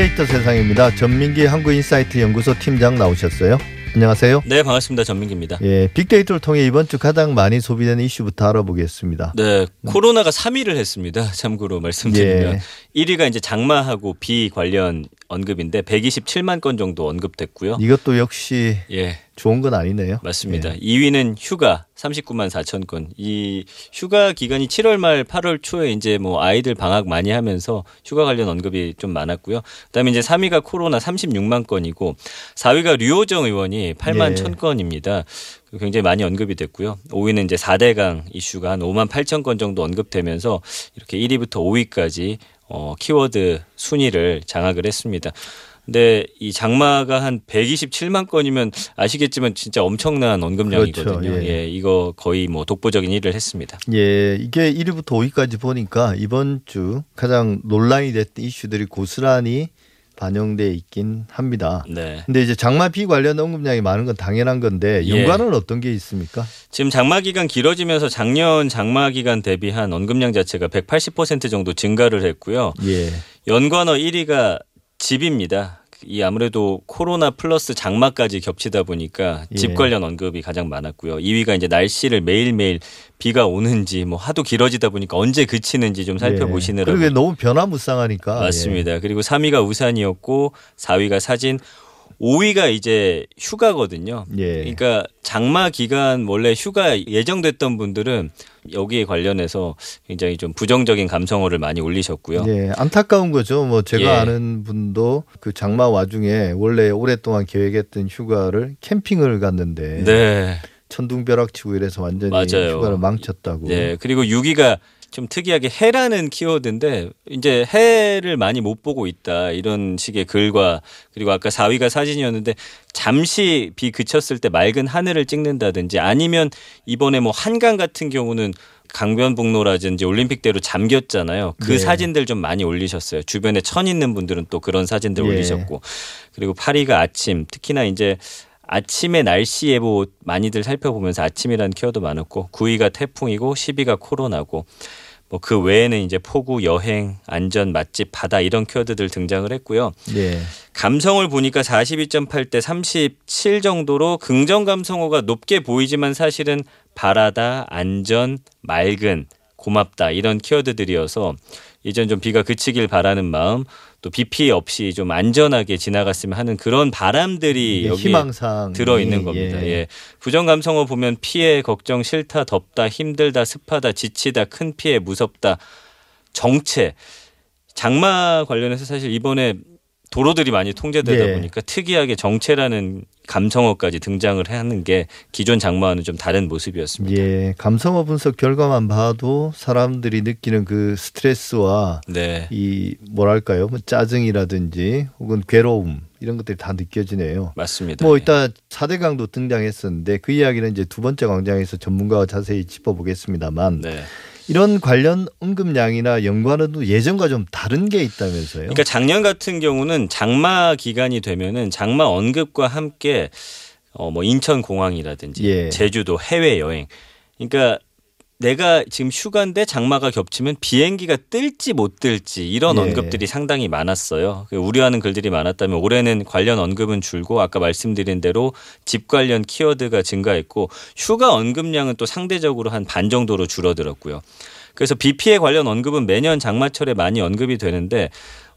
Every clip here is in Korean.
빅데이터 세상입니다. 전민기 한국인사이트 연구소 팀장 나오셨어요. 안녕하세요. 네, 반갑습니다. 전민기입니다. 예, 빅데이터를 통해 이번 주 가장 많이 소비되는 이슈부터 알아보겠습니다. 네, 코로나가 3위를 했습니다. 참고로 말씀드리면 예. 1위가 이제 장마하고 비 관련 언급인데 127만 건 정도 언급됐고요. 이것도 역시 예, 좋은 건 아니네요. 맞습니다. 예. 2위는 휴가 39만 4천 건. 이 휴가 기간이 7월 말 8월 초에 이제 뭐 아이들 방학 많이 하면서 휴가 관련 언급이 좀 많았고요. 그다음에 이제 3위가 코로나 36만 건이고 4위가 류호정 의원이 8만 예. 1천 건입니다. 굉장히 많이 언급이 됐고요. 5위는 이제 4대강 이슈가 한 5만 8천 건 정도 언급되면서 이렇게 1위부터 5위까지 어, 키워드 순위를 장악을 했습니다. 근데 이 장마가 한 127만 건이면 아시겠지만 진짜 엄청난 언급량이거든요. 그렇죠. 예. 예, 이거 거의 뭐 독보적인 일을 했습니다. 예, 이게 1위부터 5위까지 보니까 이번 주 가장 논란이 됐던 이슈들이 고스란히 반영돼 있긴 합니다. 네. 근데 이제 장마 비 관련 언급량이 많은 건 당연한 건데 예. 연관은 어떤 게 있습니까? 지금 장마 기간 길어지면서 작년 장마 기간 대비한 언급량 자체가 180% 정도 증가를 했고요. 예. 연관어 1위가 집입니다. 이 아무래도 코로나 플러스 장마까지 겹치다 보니까 집 예. 관련 언급이 가장 많았고요. 2위가 이제 날씨를 매일매일 비가 오는지 뭐 하도 길어지다 보니까 언제 그치는지 좀 살펴보시느라고 예. 그리고 너무 변화무쌍하니까 예. 맞습니다. 그리고 3위가 우산이었고 4위가 사진, 5위가 이제 휴가거든요. 예. 그러니까 장마 기간 원래 휴가 예정됐던 분들은 여기에 관련해서 굉장히 좀 부정적인 감성어를 많이 올리셨고요. 예, 안타까운 거죠. 뭐 제가 예. 아는 분도 그 장마 와중에 원래 오랫동안 계획했던 휴가를 캠핑을 갔는데 네. 천둥벼락치고 이래서 완전히 맞아요. 휴가를 망쳤다고. 네. 그리고 6위가 좀 특이하게 해라는 키워드인데 이제 해를 많이 못 보고 있다 이런 식의 글과 그리고 아까 4위가 사진이었는데 잠시 비 그쳤을 때 맑은 하늘을 찍는다든지 아니면 이번에 뭐 한강 같은 경우는 강변북로라든지 올림픽대로 잠겼잖아요. 그 네. 사진들 좀 많이 올리셨어요. 주변에 천 있는 분들은 또 그런 사진들 예. 올리셨고 그리고 8위가 아침 특히나 이제 아침의 날씨 예보 많이들 살펴보면서 아침이라는 키워드 많았고 9위가 태풍이고 10위가 코로나고 뭐 그 외에는 이제 폭우, 여행, 안전, 맛집, 바다 이런 키워드들 등장을 했고요. 예. 감성을 보니까 42.8 대 37 정도로 긍정 감성어가 높게 보이지만 사실은 바라다, 안전, 맑은, 고맙다 이런 키워드들이어서 이젠 좀 비가 그치길 바라는 마음 또 비 피해 없이 좀 안전하게 지나갔으면 하는 그런 바람들이 여기 희망상 들어 있는 겁니다. 예. 부정 감성어 보면 피해, 걱정, 싫다, 덥다, 힘들다, 습하다, 지치다, 큰 피해, 무섭다, 정체. 장마 관련해서 사실 이번에 도로들이 많이 통제되다 예. 보니까 특이하게 정체라는 감성어까지 등장을 하는 게 기존 장마와는 좀 다른 모습이었습니다. 예, 감성어 분석 결과만 봐도 사람들이 느끼는 그 스트레스와 네. 이 뭐랄까요, 뭐 짜증이라든지 혹은 괴로움 이런 것들이 다 느껴지네요. 맞습니다. 뭐 예. 이따 4대강도 등장했었는데 그 이야기는 이제 두 번째 광장에서 전문가와 자세히 짚어보겠습니다만 네. 이런 관련 언급량이나 연관어도 예전과 좀 다른 게 있다면서요? 그러니까 작년 같은 경우는 장마 기간이 되면은 장마 언급과 함께 어 뭐 인천 공항이라든지 예. 제주도 해외 여행. 그러니까 내가 지금 휴가인데 장마가 겹치면 비행기가 뜰지 못 뜰지 이런 예. 언급들이 상당히 많았어요. 그 우려하는 글들이 많았다면 올해는 관련 언급은 줄고 아까 말씀드린 대로 집 관련 키워드가 증가했고 휴가 언급량은 또 상대적으로 한 반 정도로 줄어들었고요. 그래서 비 피해 관련 언급은 매년 장마철에 많이 언급이 되는데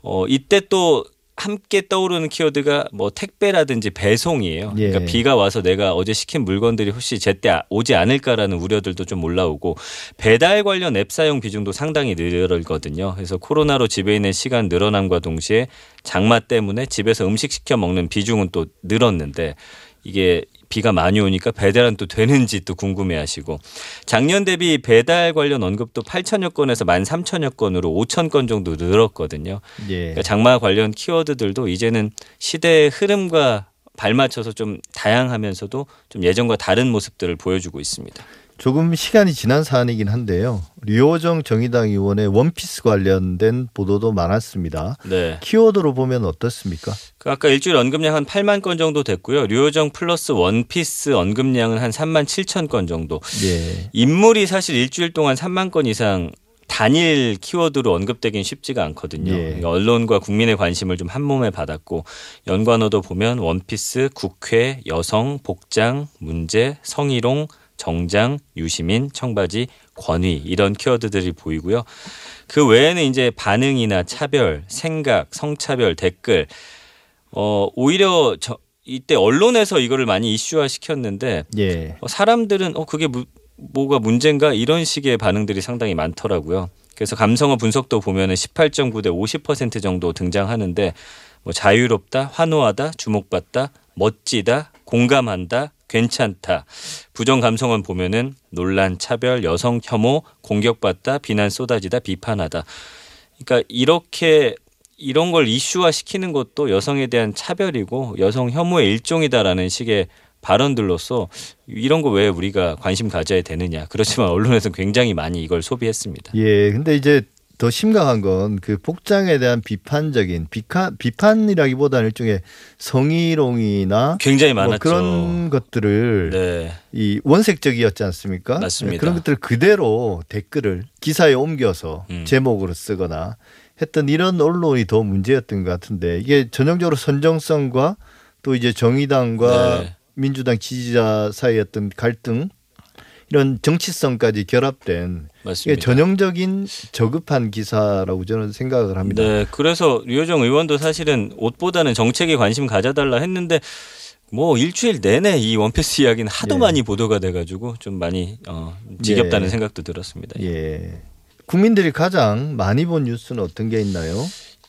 어 이때 또 함께 떠오르는 키워드가 뭐 택배라든지 배송이에요. 예. 그러니까 비가 와서 내가 어제 시킨 물건들이 혹시 제때 오지 않을까라는 우려들도 좀 올라오고 배달 관련 앱 사용 비중도 상당히 늘거든요. 그래서 코로나로 집에 있는 시간 늘어남과 동시에 장마 때문에 집에서 음식 시켜 먹는 비중은 또 늘었는데 이게 비가 많이 오니까 배달은 또 되는지 또 궁금해하시고 작년 대비 배달 관련 언급도 8천여 건에서 1만 3천여 건으로 5천 건 정도 늘었거든요. 예. 그러니까 장마 관련 키워드들도 이제는 시대의 흐름과 발맞춰서 좀 다양하면서도 좀 예전과 다른 모습들을 보여주고 있습니다. 조금 시간이 지난 사안이긴 한데요. 류호정 정의당 의원의 원피스 관련된 보도도 많았습니다. 네. 키워드로 보면 어떻습니까? 그 아까 일주일 언급량 한 8만 건 정도 됐고요. 류호정 플러스 원피스 언급량은 한 3만 7천 건 정도. 예. 인물이 사실 일주일 동안 3만 건 이상 단일 키워드로 언급되긴 쉽지가 않거든요. 예. 그러니까 언론과 국민의 관심을 좀 한 몸에 받았고 연관어도 보면 원피스, 국회, 여성, 복장, 문제, 성희롱, 정장, 유시민, 청바지, 권위 이런 키워드들이 보이고요. 그 외에는 이제 반응이나 차별, 생각, 성차별, 댓글 어 오히려 저 이때 언론에서 이거를 많이 이슈화 시켰는데 예. 어, 사람들은 어 그게 무, 뭐가 문제인가 이런 식의 반응들이 상당히 많더라고요. 그래서 감성어 분석도 보면은 18.9 대 50% 정도 등장하는데 뭐 자유롭다, 환호하다, 주목받다, 멋지다, 공감한다, 괜찮다. 부정 감성은 보면은 논란, 차별, 여성 혐오, 공격받다, 비난 쏟아지다, 비판하다. 그러니까 이렇게 이런 걸 이슈화 시키는 것도 여성에 대한 차별이고 여성 혐오의 일종이다라는 식의 발언들로서 이런 거 왜 우리가 관심 가져야 되느냐. 그렇지만 언론에서는 굉장히 많이 이걸 소비했습니다. 예. 근데 이제 더 심각한 건 그 복장에 대한 비판적인 비판 비판이라기보다는 일종의 성희롱이나 굉장히 뭐 많았죠. 그런 것들을 네. 이 원색적이었지 않습니까? 맞습니다. 그런 것들 그대로 댓글을 기사에 옮겨서 음. 제목으로 쓰거나 했던 이런 언론이 더 문제였던 것 같은데 이게 전형적으로 선정성과 또 이제 정의당과 네. 민주당 지지자 어떤 갈등 이런 정치성까지 결합된 맞습니다. 전형적인 저급한 기사라고 저는 생각을 합니다. 네. 그래서 류호정 의원도 사실은 옷보다는 정책에 관심 가져달라 했는데 뭐 일주일 내내 이 원피스 이야기는 하도 예. 많이 보도가 돼가지고 좀 많이 어, 지겹다는 예. 생각도 들었습니다. 예. 국민들이 가장 많이 본 뉴스는 어떤 게 있나요?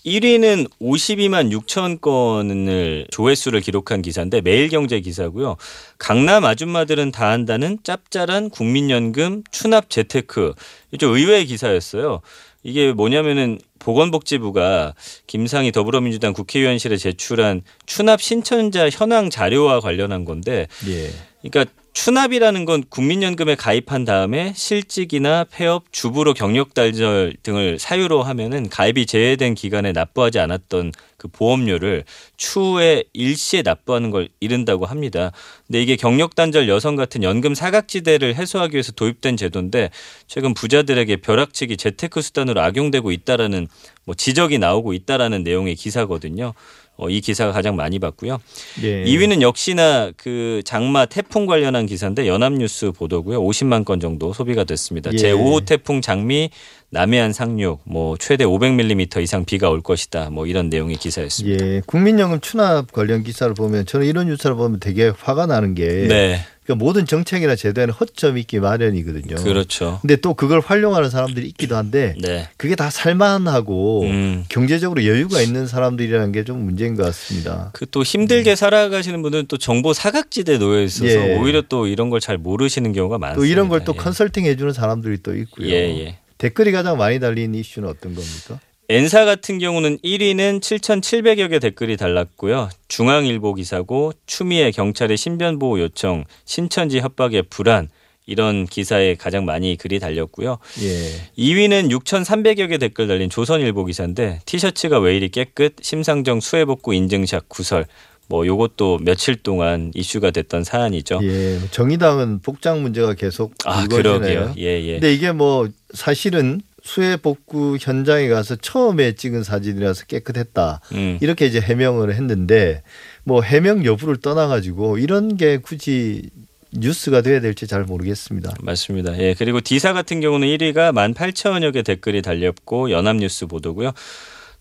1위는 52만 6천 건을 조회수를 기록한 기사인데 매일경제 기사고요. 강남 아줌마들은 다 한다는 짭짤한 국민연금 추납 재테크. 좀 의외의 기사였어요. 이게 뭐냐면은 보건복지부가 김상희 더불어민주당 국회의원실에 제출한 추납 신청자 현황 자료와 관련한 건데 예. 그러니까 추납이라는 건 국민연금에 가입한 다음에 실직이나 폐업, 주부로 경력 단절 등을 사유로 하면은 가입이 제외된 기간에 납부하지 않았던 그 보험료를 추후에 일시에 납부하는 걸 이른다고 합니다. 근데 이게 경력 단절 여성 같은 연금 사각지대를 해소하기 위해서 도입된 제도인데 최근 부자들에게 벼락치기 재테크 수단으로 악용되고 있다라는 뭐 지적이 나오고 있다라는 내용의 기사거든요. 어, 이 기사가 가장 많이 봤고요. 예. 2위는 역시나 그 장마 태풍 관련한 기사인데 연합뉴스 보도고요. 50만 건 정도 소비가 됐습니다. 예. 제5호 태풍 장미 남해안 상륙 뭐 최대 500mm 이상 비가 올 것이다. 뭐 이런 내용의 기사였습니다. 예, 국민연금 추납 관련 기사를 보면 저는 이런 뉴스를 보면 되게 화가 나는 게 네. 그러니까 모든 정책이나 제도에는 허점이 있기 마련이거든요. 그렇죠. 근데 또 그걸 활용하는 사람들이 있기도 한데 네. 그게 다 살만하고 음. 경제적으로 여유가 있는 사람들이라는 게 좀 문제인 것 같습니다. 그 또 힘들게 살아가시는 분들은 또 정보 사각지대에 놓여 있어서 예. 오히려 또 이런 걸 잘 모르시는 경우가 많습니다. 또 이런 걸또 예. 컨설팅 해주는 사람들이 또 있고요. 예, 예. 댓글이 가장 많이 달린 이슈는 어떤 겁니까? 엔사 같은 경우는 1위는 7,700여 개 댓글이 달랐고요. 중앙일보 기사고 추미애 경찰의 신변 보호 요청, 신천지 협박의 불안 이런 기사에 가장 많이 글이 달렸고요. 예. 2위는 6,300여 개 댓글 달린 조선일보 기사인데 티셔츠가 왜 이리 깨끗, 심상정 수해복구 인증샷 구설 뭐 요것도 며칠 동안 이슈가 됐던 사안이죠. 예. 정의당은 복장 문제가 계속 아, 불거지네요. 그러게요. 예, 예. 근데 이게 뭐 사실은 수해 복구 현장에 가서 처음에 찍은 사진이라서 깨끗했다. 음. 이렇게 이제 해명을 했는데 뭐 해명 여부를 떠나가지고 이런 게 굳이 뉴스가 돼야 될지 잘 모르겠습니다. 맞습니다. 예. 그리고 디사 같은 경우는 1위가 18,000여 개 댓글이 달렸고 연합뉴스 보도고요.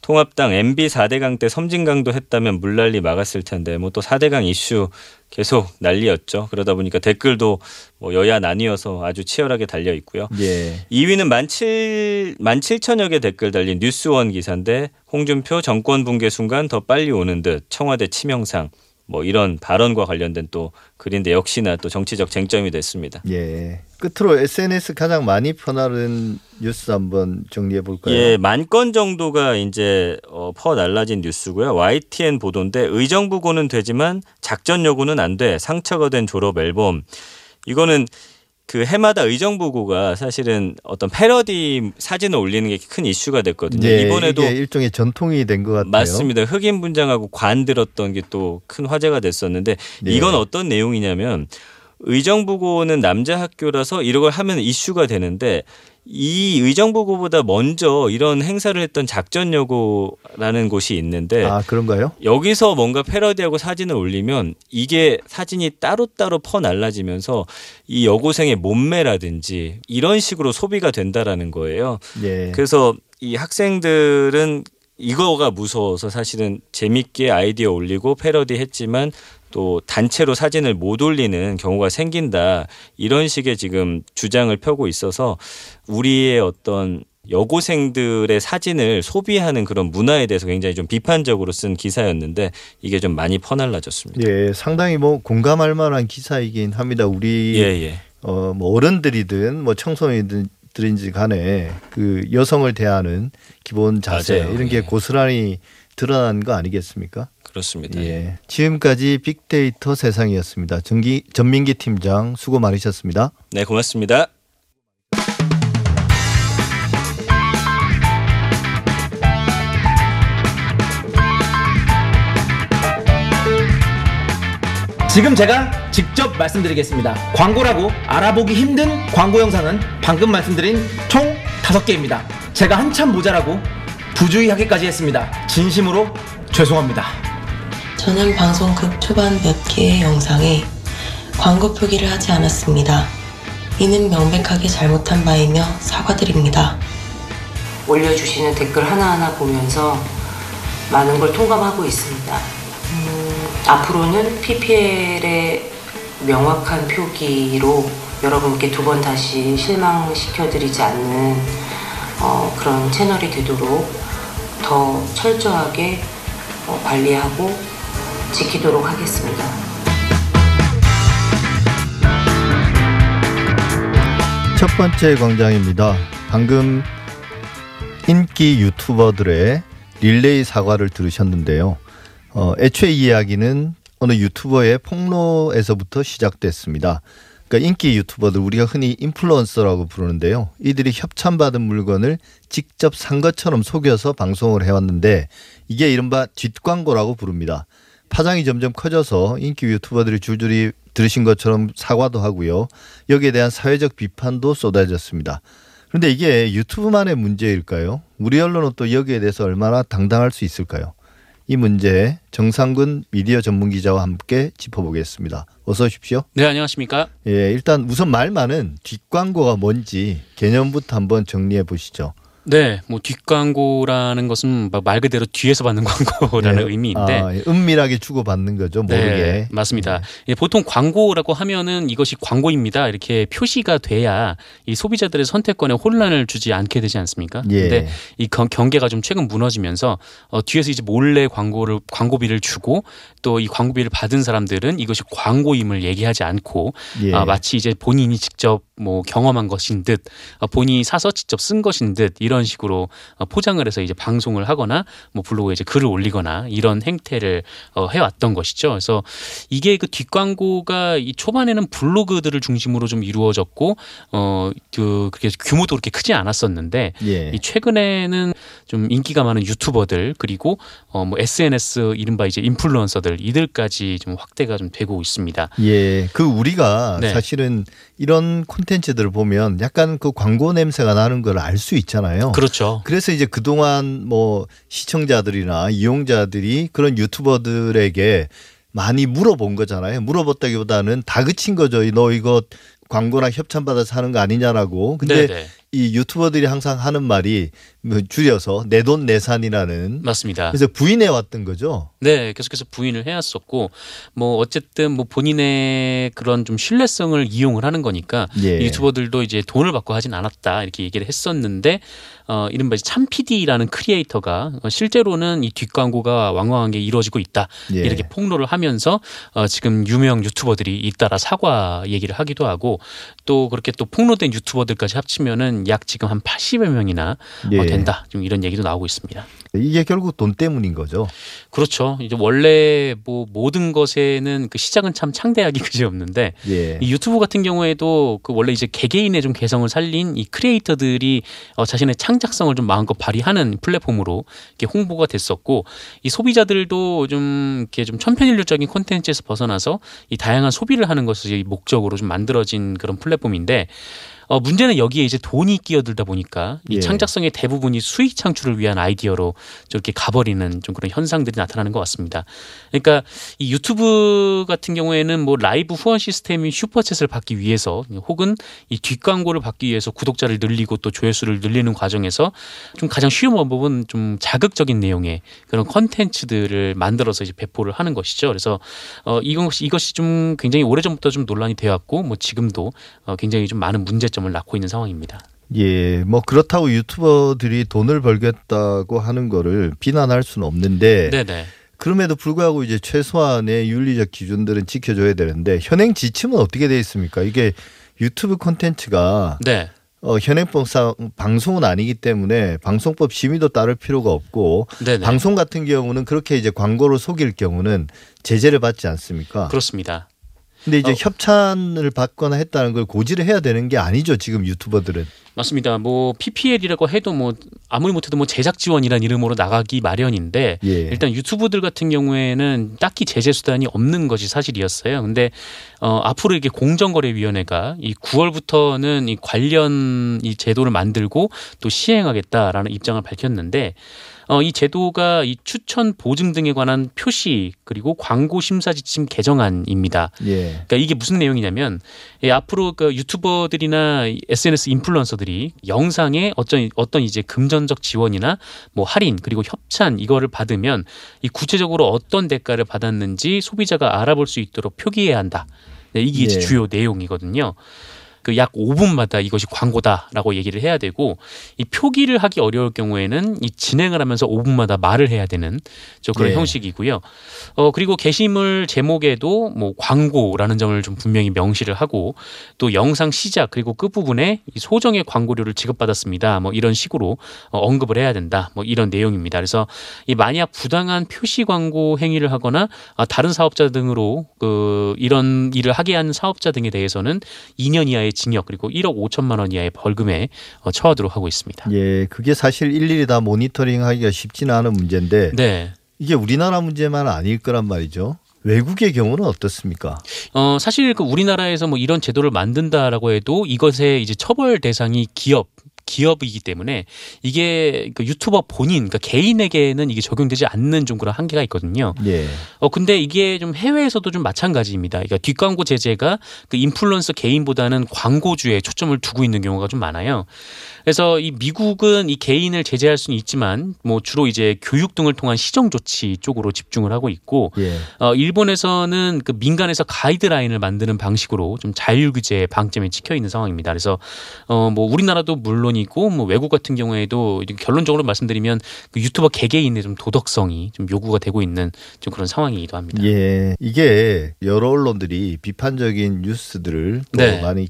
통합당 MB 4대강 때 섬진강도 했다면 물난리 막았을 텐데 뭐 또 4대강 이슈 계속 난리였죠. 그러다 보니까 댓글도 뭐 여야 나뉘어서 아주 치열하게 달려 있고요. 예. 2위는 17, 17,000여 개 댓글 달린 뉴스원 기사인데 홍준표 정권 붕괴 순간 더 빨리 오는 듯 청와대 치명상 뭐 이런 발언과 관련된 또 글인데 역시나 또 정치적 쟁점이 됐습니다. 예. 끝으로 SNS 가장 많이 퍼나른 뉴스 한번 정리해 볼까요? 예, 만 건 정도가 이제 어, 퍼 날라진 뉴스고요. YTN 보도인데 의정부고는 되지만 작전 요구는 안 돼. 상처가 된 졸업 앨범. 이거는 그 해마다 의정부고가 사실은 어떤 패러디 사진을 올리는 게 큰 이슈가 됐거든요. 예, 이번에도 일종의 전통이 된 것 같아요. 맞습니다. 흑인 분장하고 관 들었던 게 또 큰 화제가 됐었는데 네. 이건 어떤 내용이냐면 의정부고는 남자 학교라서 이런 걸 하면 이슈가 되는데 이 의정부고보다 먼저 이런 행사를 했던 작전여고라는 곳이 있는데 아 그런가요? 여기서 뭔가 패러디하고 사진을 올리면 이게 사진이 따로따로 퍼 날라지면서 이 여고생의 몸매라든지 이런 식으로 소비가 된다라는 거예요. 예. 그래서 이 학생들은 이거가 무서워서 사실은 재밌게 아이디어 올리고 패러디 했지만 또 단체로 사진을 못 올리는 경우가 생긴다. 이런 식의 지금 주장을 펴고 있어서 우리의 어떤 여고생들의 사진을 소비하는 그런 문화에 대해서 굉장히 좀 비판적으로 쓴 기사였는데 이게 좀 많이 퍼날라졌습니다. 예, 상당히 뭐 공감할 만한 기사이긴 합니다. 우리 예, 예. 어, 뭐 어른들이든 뭐 청소년 들인지 간에 그 여성을 대하는 기본 자세 맞아요. 이런 게 예. 고스란히 드러난 거 아니겠습니까? 그렇습니다. 예. 지금까지 빅데이터 세상이었습니다. 전기 전민기 팀장 수고 많으셨습니다. 네, 고맙습니다. 지금 제가 직접 말씀드리겠습니다. 광고라고 알아보기 힘든 광고 영상은 방금 말씀드린 총 다섯 개입니다. 제가 한참 모자라고 부주의하기까지 했습니다. 진심으로 죄송합니다. 저는 방송국 초반 몇 개의 영상에 광고 표기를 하지 않았습니다. 이는 명백하게 잘못한 바이며 사과드립니다. 올려주시는 댓글 하나하나 보면서 많은 걸 통감하고 있습니다. 음, 앞으로는 PPL의 명확한 표기로 여러분께 두 번 다시 실망시켜드리지 않는 어, 그런 채널이 되도록 더 철저하게 어, 관리하고 지키도록 하겠습니다. 첫 번째 광장입니다. 방금 인기 유튜버들의 릴레이 사과를 들으셨는데요. 어, 애초에 이 이야기는 어느 유튜버의 폭로에서부터 시작됐습니다. 그러니까 인기 유튜버들 우리가 흔히 인플루언서라고 부르는데요. 이들이 협찬받은 물건을 직접 산 것처럼 속여서 방송을 해왔는데 이게 이른바 뒷광고라고 부릅니다. 파장이 점점 커져서 인기 유튜버들이 줄줄이 들으신 것처럼 사과도 하고요. 여기에 대한 사회적 비판도 쏟아졌습니다. 그런데 이게 유튜브만의 문제일까요? 우리 언론은 또 여기에 대해서 얼마나 당당할 수 있을까요? 이 문제 정상근 미디어 전문 기자와 함께 짚어보겠습니다. 어서 오십시오. 네, 안녕하십니까? 예, 일단 우선 말 많은 뒷광고가 뭔지 개념부터 한번 정리해 보시죠. 네, 뭐 뒷광고라는 것은 막말 그대로 뒤에서 받는 광고라는 예, 의미인데 아, 예, 은밀하게 주고받는 거죠. 모르게. 네, 맞습니다. 예, 보통 광고라고 하면은 이것이 광고입니다. 이렇게 표시가 돼야 이 소비자들의 선택권에 혼란을 주지 않게 되지 않습니까? 예. 근데 이 경- 경계가 좀 최근 무너지면서 어, 뒤에서 이제 몰래 광고를 광고비를 주고 또 이 광고비를 받은 사람들은 이것이 광고임을 얘기하지 않고 예. 아, 마치 이제 본인이 직접 뭐 경험한 것인 듯 어, 본인이 사서 직접 쓴 것인 듯 이런 식으로 어, 포장을 해서 이제 방송을 하거나 뭐 블로그에 이제 글을 올리거나 이런 행태를 어, 해왔던 것이죠. 그래서 이게 그 뒷광고가 이 초반에는 블로그들을 중심으로 좀 이루어졌고 어그 그렇게 규모도 그렇게 크지 않았었는데 예. 이 최근에는 좀 인기가 많은 유튜버들 그리고 어 뭐 SNS 이른바 이제 인플루언서들 이들까지 좀 확대가 좀 되고 있습니다. 예, 그 우리가 네. 사실은 이런 콘 텐츠들을 보면 약간 그 광고 냄새가 나는 걸 알 수 있잖아요. 그렇죠. 그래서 이제 그동안 뭐 시청자들이나 이용자들이 그런 유튜버들에게 많이 물어본 거잖아요. 물어봤다기보다는 다그친 거죠. 너 이거 광고나 협찬 받아서 하는 거 아니냐라고. 근데 네네. 이 유튜버들이 항상 하는 말이 뭐 줄여서 내돈 내산이라는 맞습니다. 그래서 부인해 왔던 거죠. 네, 계속해서 부인을 해왔었고, 뭐 어쨌든 뭐 본인의 그런 좀 신뢰성을 이용을 하는 거니까 예. 유튜버들도 이제 돈을 받고 하진 않았다 이렇게 얘기를 했었는데, 어 이른바 이제 참PD라는 크리에이터가 어, 실제로는 이 뒷광고가 왕왕하게 이루어지고 있다 예. 이렇게 폭로를 하면서 어 지금 유명 유튜버들이 잇따라 사과 얘기를 하기도 하고 또 그렇게 또 폭로된 유튜버들까지 합치면은 약 지금 한 80여 명이나 예. 어, 된다. 좀 이런 얘기도 나오고 있습니다. 이게 결국 돈 때문인 거죠. 그렇죠. 이제 원래 뭐 모든 것에는 그 시작은 참 창대하기 그지 없는데 예. 이 유튜브 같은 경우에도 그 원래 이제 개개인의 좀 개성을 살린 이 크리에이터들이 어 자신의 창작성을 좀 마음껏 발휘하는 플랫폼으로 이렇게 홍보가 됐었고 이 소비자들도 좀 이렇게 좀 천편일률적인 콘텐츠에서 벗어나서 이 다양한 소비를 하는 것을 이 목적으로 좀 만들어진 그런 플랫폼인데 어, 문제는 여기에 이제 돈이 끼어들다 보니까 이 예. 창작성의 대부분이 수익 창출을 위한 아이디어로 저렇게 가버리는 좀 그런 현상들이 나타나는 것 같습니다. 그러니까 이 유튜브 같은 경우에는 뭐 라이브 후원 시스템인 Super Chat을 받기 위해서 혹은 이 뒷광고를 받기 위해서 구독자를 늘리고 또 조회수를 늘리는 과정에서 좀 가장 쉬운 방법은 좀 자극적인 내용의 그런 컨텐츠들을 만들어서 이제 배포를 하는 것이죠. 그래서 어 이것이 이것이 좀 굉장히 오래전부터 좀 논란이 되었고 뭐 지금도 어 굉장히 좀 많은 문제 점을 낳고 있는 상황입니다. 예, 뭐 그렇다고 유튜버들이 돈을 벌겠다고 하는 거를 비난할 수는 없는데 네네. 그럼에도 불구하고 이제 최소한의 윤리적 기준들은 지켜줘야 되는데 현행 지침은 어떻게 돼 있습니까? 이게 유튜브 콘텐츠가 네. 어, 현행법상 방송은 아니기 때문에 방송법 심의도 따를 필요가 없고 네네. 방송 같은 경우는 그렇게 이제 광고를 속일 경우는 제재를 받지 않습니까? 그렇습니다. 근데 이제 어. 협찬을 받거나 했다는 걸 고지를 해야 되는 게 아니죠 지금 유튜버들은. 맞습니다. 뭐 PPL이라고 해도 뭐 아무리 못해도 뭐 제작 지원이란 이름으로 나가기 마련인데 예. 일단 유튜브들 같은 경우에는 딱히 제재 수단이 없는 것이 사실이었어요. 근데 어 앞으로 이게 공정거래위원회가 이 9월부터는 이 관련 이 제도를 만들고 또 시행하겠다라는 입장을 밝혔는데 어, 이 제도가 이 추천 보증 등에 관한 표시 그리고 광고 심사 지침 개정안입니다. 예. 그러니까 이게 무슨 내용이냐면 예, 앞으로 그 유튜버들이나 이 SNS 인플루언서들이 영상에 어떤 어떤 이제 금전적 지원이나 뭐 할인 그리고 협찬 이거를 받으면 이 구체적으로 어떤 대가를 받았는지 소비자가 알아볼 수 있도록 표기해야 한다. 네, 이게 이제 예. 주요 내용이거든요. 그 약 5분마다 이것이 광고다라고 얘기를 해야 되고 이 표기를 하기 어려울 경우에는 이 진행을 하면서 5분마다 말을 해야 되는 저 그런 예. 형식이고요. 어 그리고 게시물 제목에도 뭐 광고라는 점을 좀 분명히 명시를 하고 또 영상 시작 그리고 끝 부분에 이 소정의 광고료를 지급받았습니다. 뭐 이런 식으로 어, 언급을 해야 된다. 뭐 이런 내용입니다. 그래서 이 만약 부당한 표시 광고 행위를 하거나 아, 다른 사업자 등으로 그 이런 일을 하게 한 사업자 등에 대해서는 2년 이하의 징역 그리고 1억 5천만 원 이하의 벌금에 어, 처하도록 하고 있습니다. 예, 그게 사실 일일이 다 모니터링하기가 쉽지는 않은 문제인데 네. 이게 우리나라 문제만 아닐 거란 말이죠. 외국의 경우는 어떻습니까? 어, 사실 그 우리나라에서 뭐 이런 제도를 만든다라고 해도 이것의 이제 처벌 대상이 기업 기업이기 때문에 이게 그 유튜버 본인 그러니까 개인에게는 이게 적용되지 않는 좀 그런 한계가 있거든요. 예. 어 근데 이게 좀 해외에서도 좀 마찬가지입니다. 그러니까 뒷광고 제재가 그 인플루언서 개인보다는 광고주에 초점을 두고 있는 경우가 좀 많아요. 그래서 이 미국은 이 개인을 제재할 수는 있지만 뭐 주로 이제 교육 등을 통한 시정 조치 쪽으로 집중을 하고 있고 예. 어 일본에서는 그 민간에서 가이드라인을 만드는 방식으로 좀 자율 규제 방점이 찍혀 있는 상황입니다. 그래서 어 뭐 우리나라도 물론이 고 뭐 외국 같은 경우에도 결론적으로 말씀드리면 그 유튜버 개개인의 좀 도덕성이 좀 요구가 되고 있는 좀 그런 상황이기도 합니다. 예. 이게 여러 언론들이 비판적인 뉴스들을 또 네. 많이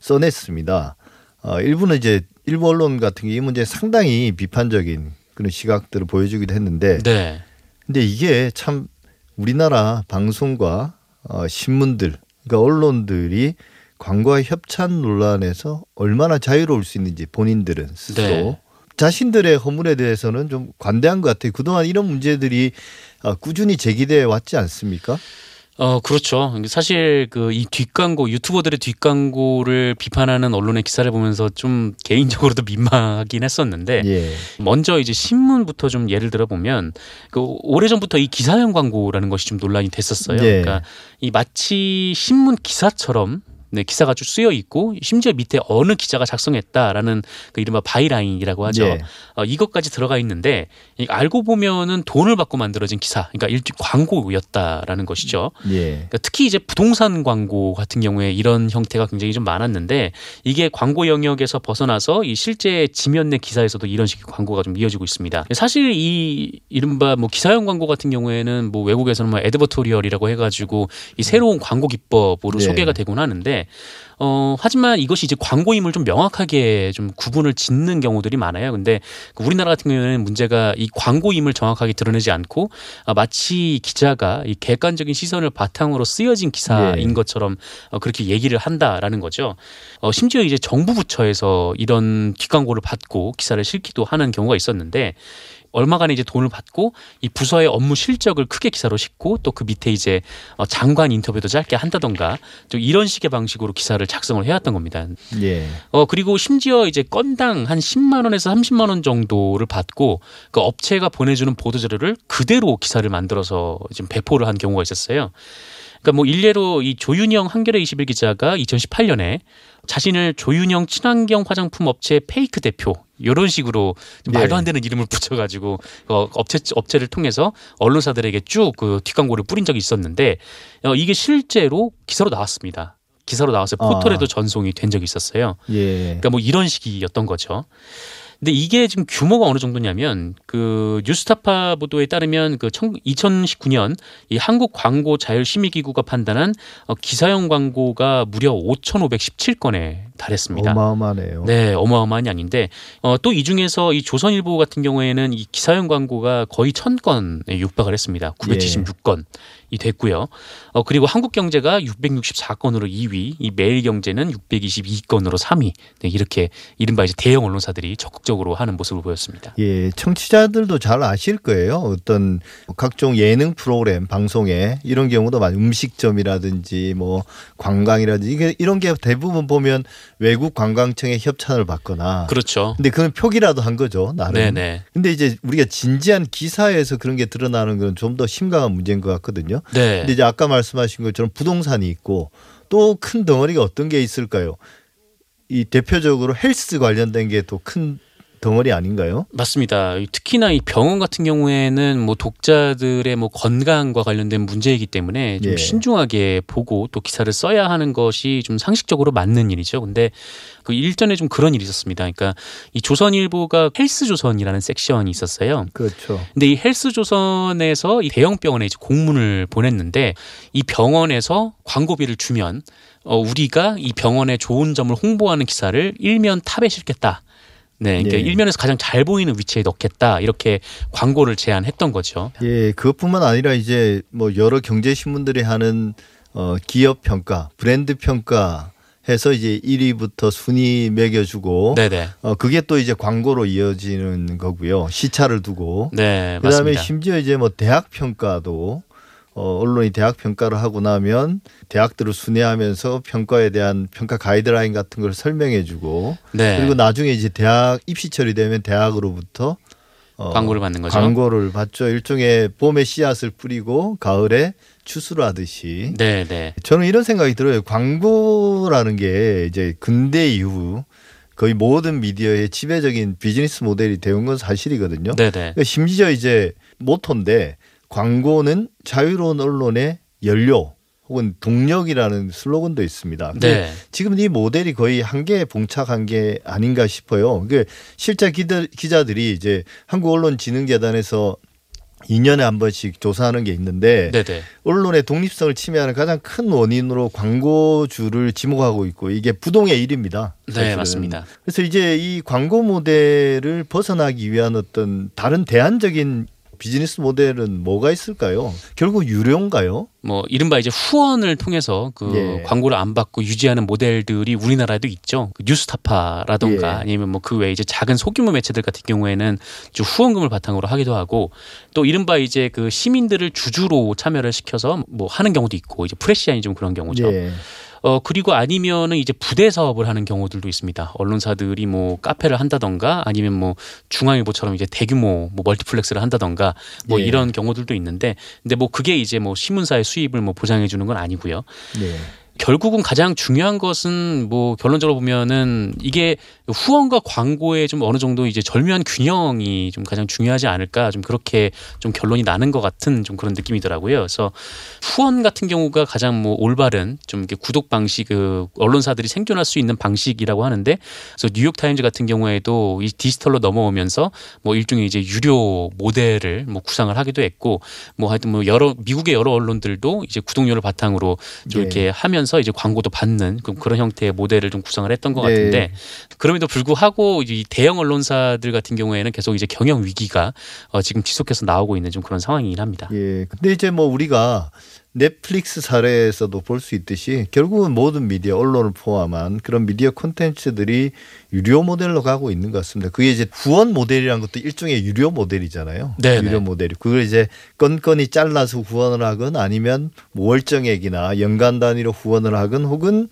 써냈습니다. 어, 일부는 이제 일부 언론 같은 게 이 문제에 상당히 비판적인 그런 시각들을 보여주기도 했는데 네. 근데 이게 참 우리나라 방송과 어, 신문들, 그러니까 언론들이 광고와 협찬 논란에서 얼마나 자유로울 수 있는지 본인들은 스스로 네. 자신들의 허물에 대해서는 좀 관대한 것 같아요. 그동안 이런 문제들이 어, 꾸준히 제기돼 왔지 않습니까? 어, 그렇죠. 사실 그 이 뒷광고, 유튜버들의 뒷광고를 비판하는 언론의 기사를 보면서 좀 개인적으로도 민망하긴 했었는데 예. 먼저 이제 신문부터 좀 예를 들어 보면 그 오래 전부터 이 기사형 광고라는 것이 좀 논란이 됐었어요. 네. 그러니까 이 마치 신문 기사처럼 네, 기사가 쭉 쓰여 있고 심지어 밑에 어느 기자가 작성했다라는 그 이른바 byline이라고 하죠. 예. 어, 이것까지 들어가 있는데 이 알고 보면은 돈을 받고 만들어진 기사, 그러니까 일종 광고였다라는 것이죠. 예. 그러니까 특히 이제 부동산 광고 같은 경우에 이런 형태가 굉장히 좀 많았는데 이게 광고 영역에서 벗어나서 이 실제 지면 내 기사에서도 이런 식의 광고가 좀 이어지고 있습니다. 사실 이 이른바 뭐 기사형 광고 같은 경우에는 뭐 외국에서는 뭐 advertorial이라고 해가지고 이 새로운 광고 기법으로 네. 소개가 되곤 하는데 있는데 어 하지만 이것이 이제 광고임을 좀 명확하게 좀 구분을 짓는 경우들이 많아요. 근데 그 우리나라 같은 경우에는 문제가 이 광고임을 정확하게 드러내지 않고 아, 마치 기자가 이 객관적인 시선을 바탕으로 쓰여진 기사인 예. 것처럼 어, 그렇게 얘기를 한다라는 거죠. 어, 심지어 이제 정부 부처에서 이런 뒷광고를 받고 기사를 실기도 하는 경우가 있었는데 얼마간의 이제 돈을 받고 이 부서의 업무 실적을 크게 기사로 싣고 또 그 밑에 이제 어, 장관 인터뷰도 짧게 한다던가 좀 이런 식의 방식으로 기사를 작성을 해왔던 겁니다. 예. 어 그리고 심지어 이제 건당 한 10만 원에서 30만 원 정도를 받고 그 업체가 보내주는 보도 자료를 그대로 기사를 만들어서 지금 배포를 한 경우가 있었어요. 그러니까 뭐 일례로 이 조윤영 한겨레 21 기자가 2018년에 자신을 조윤영 친환경 화장품 업체 페이크 대표 이런 식으로 좀 네. 말도 안 되는 이름을 붙여가지고 어, 업체 업체를 통해서 언론사들에게 쭉 그 뒷광고를 뿌린 적이 있었는데 어, 이게 실제로 기사로 나왔습니다. 기사로 나와서 아. 포털에도 전송이 된 적이 있었어요. 예. 그러니까 뭐 이런 식이었던 거죠. 근데 이게 지금 규모가 어느 정도냐면 그 뉴스타파 보도에 따르면 그 2019년 이 한국 광고 자율 심의 기구가 판단한 어, 기사형 광고가 무려 5,517건에 달했습니다. 어마어마하네요. 네, 어마어마한 양인데 어, 또 이 중에서 이 조선일보 같은 경우에는 이 기사형 광고가 거의 천 건에 육박을 했습니다. 976건 이 됐고요. 어, 그리고 한국경제가 664건으로 2위, 이 매일경제는 622건으로 3위. 네, 이렇게 이른바 이제 대형 언론사들이 적극적으로 하는 모습을 보였습니다. 예, 청취자들도 잘 아실 거예요. 어떤 각종 예능 프로그램 방송에 이런 경우도 많이 음식점이라든지 뭐 관광이라든지 이게 이런 게 대부분 보면 외국 관광청의 협찬을 받거나 그렇죠. 근데 그건 표기라도 한 거죠, 나름. 네네. 근데 이제 우리가 진지한 기사에서 그런 게 드러나는 건 좀 더 심각한 문제인 것 같 거든요. 네. 근데 이제 아까 말씀하신 것처럼 부동산이 있고 또 큰 덩어리가 어떤 게 있을까요? 이 대표적으로 헬스 관련된 게 또 큰 덩어리 아닌가요? 맞습니다. 특히나 이 병원 같은 경우에는 뭐 독자들의 뭐 건강과 관련된 문제이기 때문에 좀 예. 신중하게 보고 또 기사를 써야 하는 것이 좀 상식적으로 맞는 일이죠. 근데 그 일전에 좀 그런 일이 있었습니다. 그러니까 이 조선일보가 헬스조선이라는 섹션이 있었어요. 그렇죠. 근데 이 헬스조선에서 이 대형 병원에 이제 공문을 보냈는데 이 병원에서 광고비를 주면 어 우리가 이 병원의 좋은 점을 홍보하는 기사를 일면 탑에 실겠다. 네, 그러니까 예. 일면에서 가장 잘 보이는 위치에 넣겠다 이렇게 광고를 제안했던 거죠. 예, 그것뿐만 아니라 이제 뭐 여러 경제 신문들이 하는 어 기업 평가, 브랜드 평가 해서 이제 1위부터 순위 매겨주고 네네, 어 그게 또 이제 광고로 이어지는 거고요. 시차를 두고 네 그다음에 맞습니다. 심지어 이제 뭐 대학 평가도 어 언론이 대학 평가를 하고 나면 대학들을 순회하면서 평가에 대한 평가 가이드라인 같은 걸 설명해 주고 네, 그리고 나중에 이제 대학 입시철이 되면 대학으로부터 어, 광고를 받는 거죠. 광고를 받죠. 일종의 봄에 씨앗을 뿌리고 가을에 추수를 하듯이. 네, 네, 저는 이런 생각이 들어요. 광고라는 게 이제 근대 이후 거의 모든 미디어의 지배적인 비즈니스 모델이 되온 건 사실이거든요. 네, 네, 그러니까 심지어 이제 모토인데 광고는 자유로운 언론의 연료 혹은 동력이라는 슬로건도 있습니다. 네, 지금 이 모델이 거의 한계에 봉착한 게 아닌가 싶어요. 그 실제 기자, 기자들이 이제 한국언론진흥재단에서 2년에 한 번씩 조사하는 게 있는데 네, 네, 언론의 독립성을 침해하는 가장 큰 원인으로 광고주를 지목하고 있고 이게 부동의 일입니다. 네, 사실은. 맞습니다. 그래서 이제 이 광고 모델을 벗어나기 위한 어떤 다른 대안적인 비즈니스 모델은 뭐가 있을까요? 결국 유료인가요? 뭐 이른바 이제 후원을 통해서 그 예. 광고를 안 받고 유지하는 모델들이 우리나라에도 있죠. 그 뉴스타파라던가 예. 아니면 뭐 그 외에 이제 작은 소규모 매체들 같은 경우에는 좀 후원금을 바탕으로 하기도 하고 또 이른바 이제 그 시민들을 주주로 참여를 시켜서 뭐 하는 경우도 있고 이제 프레시안이 좀 그런 경우죠. 예. 어 그리고 아니면은 이제 부대 사업을 하는 경우들도 있습니다. 언론사들이 뭐 카페를 한다던가 아니면 뭐 중앙일보처럼 이제 대규모 뭐 멀티플렉스를 한다던가 뭐 예. 이런 경우들도 있는데 근데 뭐 그게 이제 뭐 신문사의 수입을 뭐 보장해 주는 건 아니고요. 예. 결국은 가장 중요한 것은 뭐 결론적으로 보면은 이게 후원과 광고의 좀 어느 정도 이제 절묘한 균형이 좀 가장 중요하지 않을까 좀 그렇게 좀 결론이 나는 것 같은 좀 그런 느낌이더라고요. 그래서 후원 같은 경우가 가장 뭐 올바른 좀 이렇게 구독 방식 그 언론사들이 생존할 수 있는 방식이라고 하는데 그래서 뉴욕 타임즈 같은 경우에도 이 디지털로 넘어오면서 뭐 일종의 이제 유료 모델을 뭐 구상을 하기도 했고 뭐 하여튼 뭐 여러 미국의 여러 언론들도 이제 구독료를 바탕으로 좀 예. 이렇게 하면서 하면서 이제 광고도 받는 그- 그런 형태의 모델을 좀 구성을 했던 것 네. 같은데 그럼에도 불구하고 이 대형 언론사들 같은 경우에는 계속 이제 경영 위기가 어, 지금 지속해서 나오고 있는 좀 그런 상황이긴 합니다. 예. 근데 이제 뭐 우리가 넷플릭스 사례에서도 볼 수 있듯이 결국은 모든 미디어 언론을 포함한 그런 미디어 콘텐츠들이 유료 모델로 가고 있는 것 같습니다. 그게 이제 후원 모델이라는 것도 일종의 유료 모델이잖아요. 네네. 유료 모델이 그걸 이제 건건이 잘라서 후원을 하건 아니면 뭐 월정액이나 연간 단위로 후원을 하건 혹은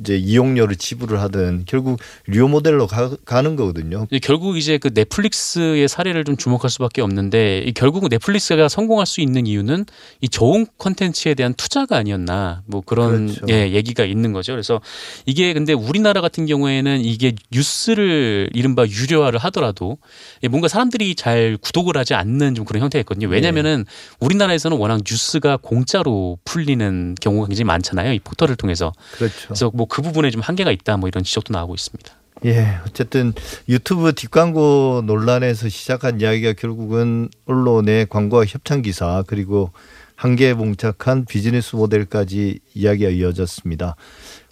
이제 이용료를 지불을 하든 결국 유료 모델로 가, 가는 거거든요. 결국 이제 그 넷플릭스의 사례를 좀 주목할 수밖에 없는데 이 결국은 넷플릭스가 성공할 수 있는 이유는 이 좋은 컨텐츠에 대한 투자가 아니었나 뭐 그런 그렇죠. 예, 얘기가 있는 거죠. 그래서 이게 근데 우리나라 같은 경우에는 이게 뉴스를 이른바 유료화를 하더라도 예, 뭔가 사람들이 잘 구독을 하지 않는 좀 그런 형태가 있거든요. 왜냐면은 우리나라에서는 워낙 뉴스가 공짜로 풀리는 경우가 굉장히 많잖아요. 이 포털을 통해서. 그렇죠. 그래서 뭐 그 부분에 좀 한계가 있다 뭐 이런 지적도 나오고 있습니다. 예, 어쨌든 유튜브 뒷광고 논란에서 시작한 이야기가 결국은 언론의 광고와 협찬 기사 그리고 한계에 봉착한 비즈니스 모델까지 이야기가 이어졌습니다.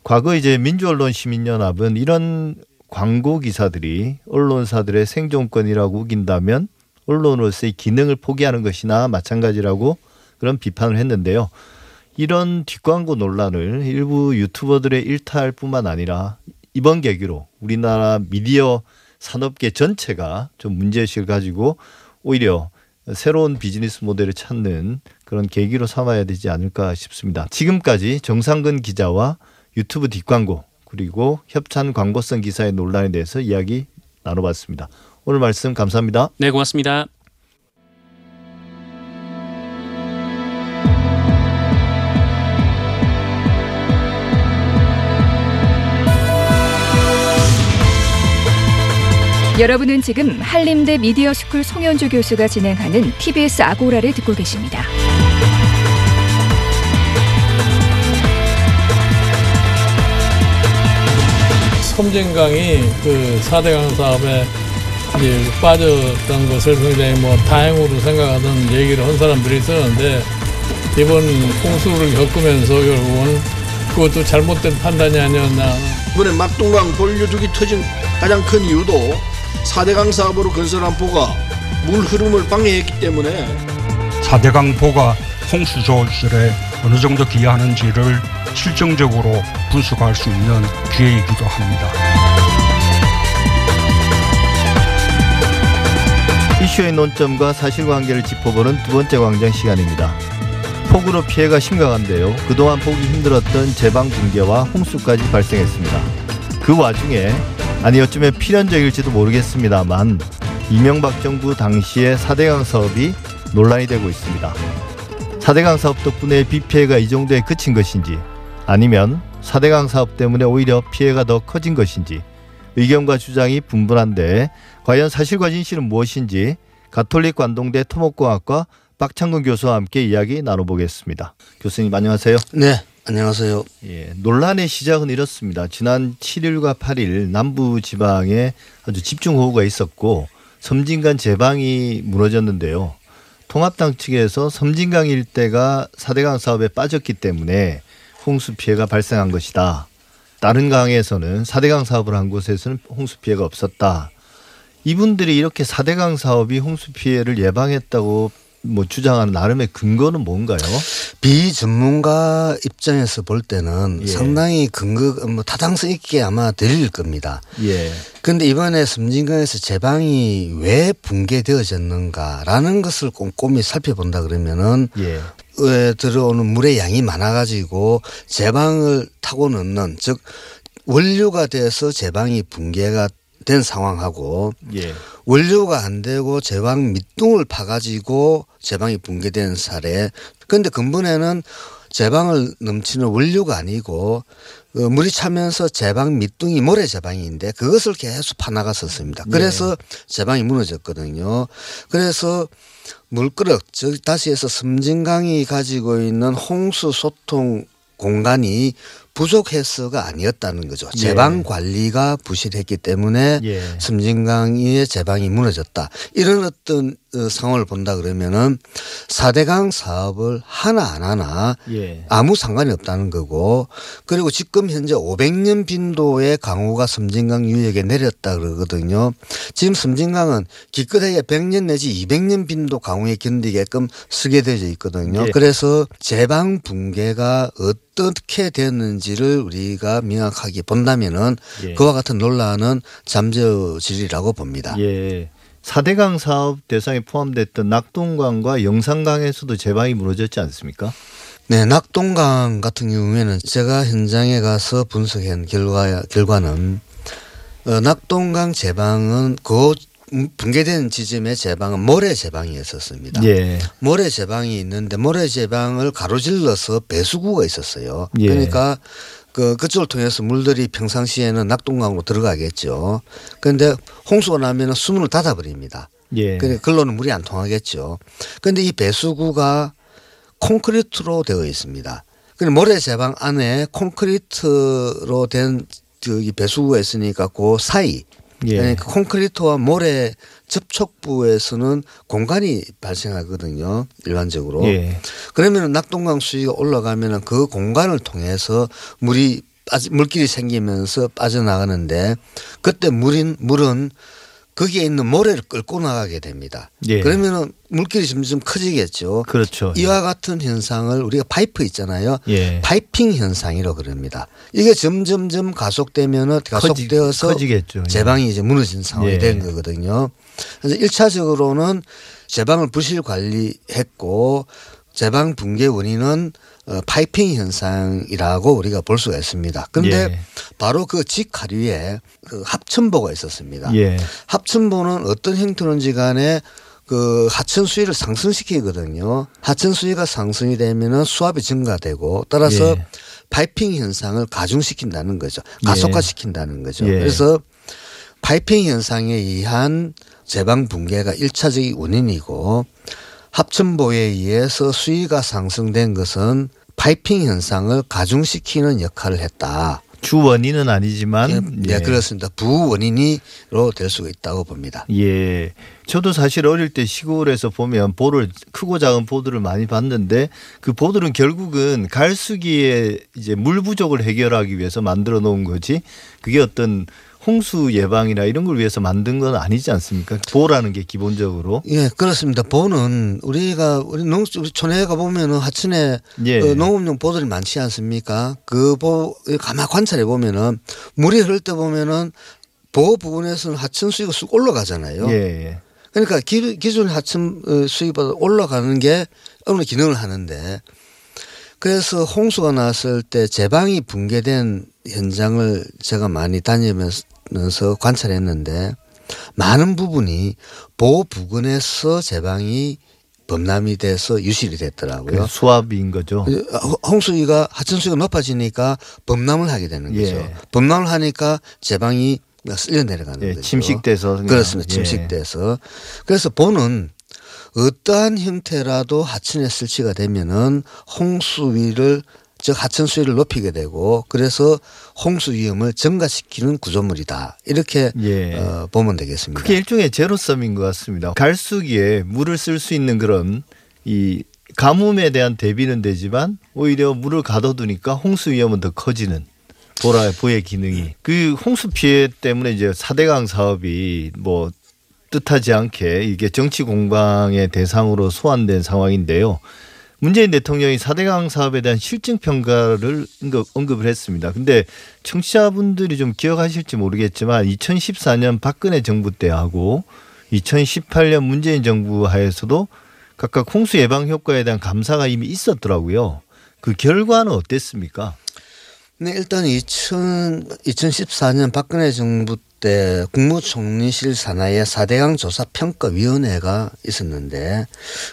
과거 이제 민주언론 시민연합은 이런 광고 기사들이 언론사들의 생존권이라고 우긴다면 언론으로서의 기능을 포기하는 것이나 마찬가지라고 그런 비판을 했는데요. 이런 뒷광고 논란을 일부 유튜버들의 일탈뿐만 아니라 이번 계기로 우리나라 미디어 산업계 전체가 좀 문제의식을 가지고 오히려 새로운 비즈니스 모델을 찾는 그런 계기로 삼아야 되지 않을까 싶습니다. 지금까지 정상근 기자와 유튜브 뒷광고 그리고 협찬 광고성 기사의 논란에 대해서 이야기 나눠봤습니다. 오늘 말씀 감사합니다. 네, 고맙습니다. 여러분은 지금 한림대 미디어스쿨 송현주 교수가 진행하는 TBS 아고라를 듣고 계십니다. 섬진강이 그 4대강 사업에 이제 빠졌던 것을 굉장히 뭐 다행으로 생각하던 얘기를 한 사람들이 있었는데 이번 홍수를 겪으면서 결국은 그것도 잘못된 판단이 아니었나. 이번에 막동강 본류죽이 터진 가장 큰 이유도 4대강 사업으로 건설한 보가 물 흐름을 방해했기 때문에 4대강 보가 홍수 조절에 어느 정도 기여하는지를 실증적으로 분석할 수 있는 기회이기도 합니다. 이슈의 논점과 사실관계를 짚어보는 두 번째 광장 시간입니다. 폭우로 피해가 심각한데요. 그동안 보기 힘들었던 제방 붕괴와 홍수까지 발생했습니다. 그 와중에 아니 어쩌면 필연적일지도 모르겠습니다만 이명박 정부 당시의 4대강 사업이 논란이 되고 있습니다. 4대강 사업 덕분에 비 피해가 이 정도에 그친 것인지 아니면 4대강 사업 때문에 오히려 피해가 더 커진 것인지 의견과 주장이 분분한데 과연 사실과 진실은 무엇인지 가톨릭 관동대 토목공학과 박창근 교수와 함께 이야기 나눠보겠습니다. 교수님 안녕하세요. 네 안녕하세요. 예, 논란의 시작은 이렇습니다. 지난 7일과 8일 남부 지방에 아주 집중호우가 있었고 섬진강 제방이 무너졌는데요. 통합당 측에서 섬진강 일대가 4대강 사업에 빠졌기 때문에 홍수 피해가 발생한 것이다. 다른 강에서는 4대강 사업을 한 곳에서는 홍수 피해가 없었다. 이분들이 이렇게 4대강 사업이 홍수 피해를 예방했다고 뭐 주장하는 나름의 근거는 뭔가요? 비전문가 입장에서 볼 때는 예. 상당히 근거 뭐 타당성 있게 아마 들릴 겁니다. 예. 그런데 이번에 섬진강에서 제방이 왜 붕괴되어졌는가라는 것을 꼼꼼히 살펴본다 그러면은 예. 에 들어오는 물의 양이 많아가지고 제방을 타고 넣는 즉 원료가 돼서 제방이 붕괴가 된 상황하고 예. 원료가 안 되고 제방 밑둥을 파가지고 제방이 붕괴된 사례. 그런데 근본에는 제방을 넘치는 원료가 아니고 어, 물이 차면서 제방 밑둥이 모래 제방인데 그것을 계속 파나갔었습니다. 그래서 제방이 무너졌거든요. 그래서 물그릇 즉 다시 해서 섬진강이 가지고 있는 홍수 소통 공간이 부족해서가 아니었다는 거죠. 제방 관리가 부실했기 때문에 예. 섬진강의 제방이 무너졌다. 이런 어떤 어, 상황을 본다 그러면은 4대강 사업을 하나 안 하나 예. 아무 상관이 없다는 거고 그리고 지금 현재 500년 빈도의 강우가 섬진강 유역에 내렸다 그러거든요. 지금 섬진강은 기껏해야 100년 내지 200년 빈도 강우에 견디게끔 설계되어 있거든요. 예. 그래서 제방 붕괴가 어떻게 되었는지 를 우리가 명확하게 본다면은 예. 그와 같은 논란은 잠재우지리라고 봅니다. 예. 4대강 사업 대상에 포함됐던 낙동강과 영산강에서도 제방이 무너졌지 않습니까? 네, 낙동강 같은 경우에는 제가 현장에 가서 분석한 결과 결과는 어, 낙동강 제방은 그 붕괴된 지점의 제방은 모래 제방이었었습니다. 예. 모래 제방이 있는데 모래 제방을 가로질러서 배수구가 있었어요. 예. 그러니까 그 그쪽을 통해서 물들이 평상시에는 낙동강으로 들어가겠죠. 그런데 홍수가 나면 수문을 닫아버립니다. 예. 그러니까 글로는 물이 안 통하겠죠. 그런데 이 배수구가 콘크리트로 되어 있습니다. 그럼 모래 제방 안에 콘크리트로 된 저기 배수구가 있으니까 그 사이 예. 그러니까 콘크리트와 모래 접촉부에서는 공간이 발생하거든요. 일반적으로. 예. 그러면 낙동강 수위가 올라가면 그 공간을 통해서 물이 빠지, 물길이 생기면서 빠져나가는데 그때 물인 물은 거기에 있는 모래를 끌고 나가게 됩니다. 예. 그러면은 물길이 점점 커지겠죠. 그렇죠. 이와 같은 현상을 우리가 파이프 있잖아요. 예. 파이핑 현상이라고 그럽니다. 이게 점점점 가속되면은 가속되어서 커지겠죠. 예. 제방이 이제 무너진 상황이 예. 된 거거든요. 그래서 1차적으로는 제방을 부실 관리했고 제방 붕괴 원인은 어, 파이핑 현상이라고 우리가 볼 수가 있습니다. 그런데 예. 바로 그 직하류에 그 합천보가 있었습니다. 예. 합천보는 어떤 형태론지 간에 그 하천 수위를 상승시키거든요. 하천 수위가 상승이 되면은 수압이 증가되고 따라서 예. 파이핑 현상을 가중시킨다는 거죠. 가속화시킨다는 거죠. 예. 그래서 파이핑 현상에 의한 제방 붕괴가 일차적인 원인이고 합천보에 의해서 수위가 상승된 것은 파이핑 현상을 가중시키는 역할을 했다. 주 원인은 아니지만 네, 그렇습니다. 부원인이로 될 수가 있다고 봅니다. 예. 저도 사실 어릴 때 시골에서 보면 보를 크고 작은 보들을 많이 봤는데 그 보들은 결국은 갈수기에 이제 물 부족을 해결하기 위해서 만들어 놓은 거지 그게 어떤 홍수 예방이나 이런 걸 위해서 만든 건 아니지 않습니까? 보라는 게 기본적으로 예, 그렇습니다. 보는 우리가 우리 농 우리 촌에 가 보면은 하천에 예. 어, 농업용 보들이 많지 않습니까? 그보 가만 관찰해 보면은 물이 흐를 때 보면은 보 부분에서는 하천 수위가 쑥 올라가잖아요. 예, 예. 그러니까 기, 기존 하천 어, 수위보다 올라가는 게 어느 기능을 하는데 그래서 홍수가 났을 때 제방이 붕괴된 현장을 제가 많이 다니면서 관찰했는데 많은 부분이 보 부근에서 제방이 범람이 돼서 유실이 됐더라고요. 그 수압인 거죠. 홍수위가 하천수위가 높아지니까 범람을 하게 되는 거죠. 예. 범람을 하니까 제방이 쓸려 내려가는 예, 거죠. 침식돼서. 그렇습니다. 예. 침식돼서 그래서 보는 어떠한 형태라도 하천에 설치가 되면은 홍수위를 즉 하천 수위를 높이게 되고 그래서 홍수 위험을 증가시키는 구조물이다 이렇게 예. 어, 보면 되겠습니다. 그게 일종의 제로섬인 것 같습니다. 갈수기에 물을 쓸 수 있는 그런 이 가뭄에 대한 대비는 되지만 오히려 물을 가둬두니까 홍수 위험은 더 커지는 보라 보의 기능이 그 홍수 피해 때문에 이제 사대강 사업이 뭐 뜻하지 않게 이게 정치 공방의 대상으로 소환된 상황인데요. 문재인 대통령이 사대강 사업에 대한 실증 평가를 언급- 언급을 했습니다. 근데 청취자분들이 좀 기억하실지 모르겠지만 2014년 박근혜 정부 때하고 2018년 문재인 정부 하에서도 각각 홍수 예방 효과에 대한 감사가 이미 있었더라고요. 그 결과는 어땠습니까? 네, 일단 2000, 2014년 박근혜 정부 때 국무총리실 산하에 4대강 조사 평가 위원회가 있었는데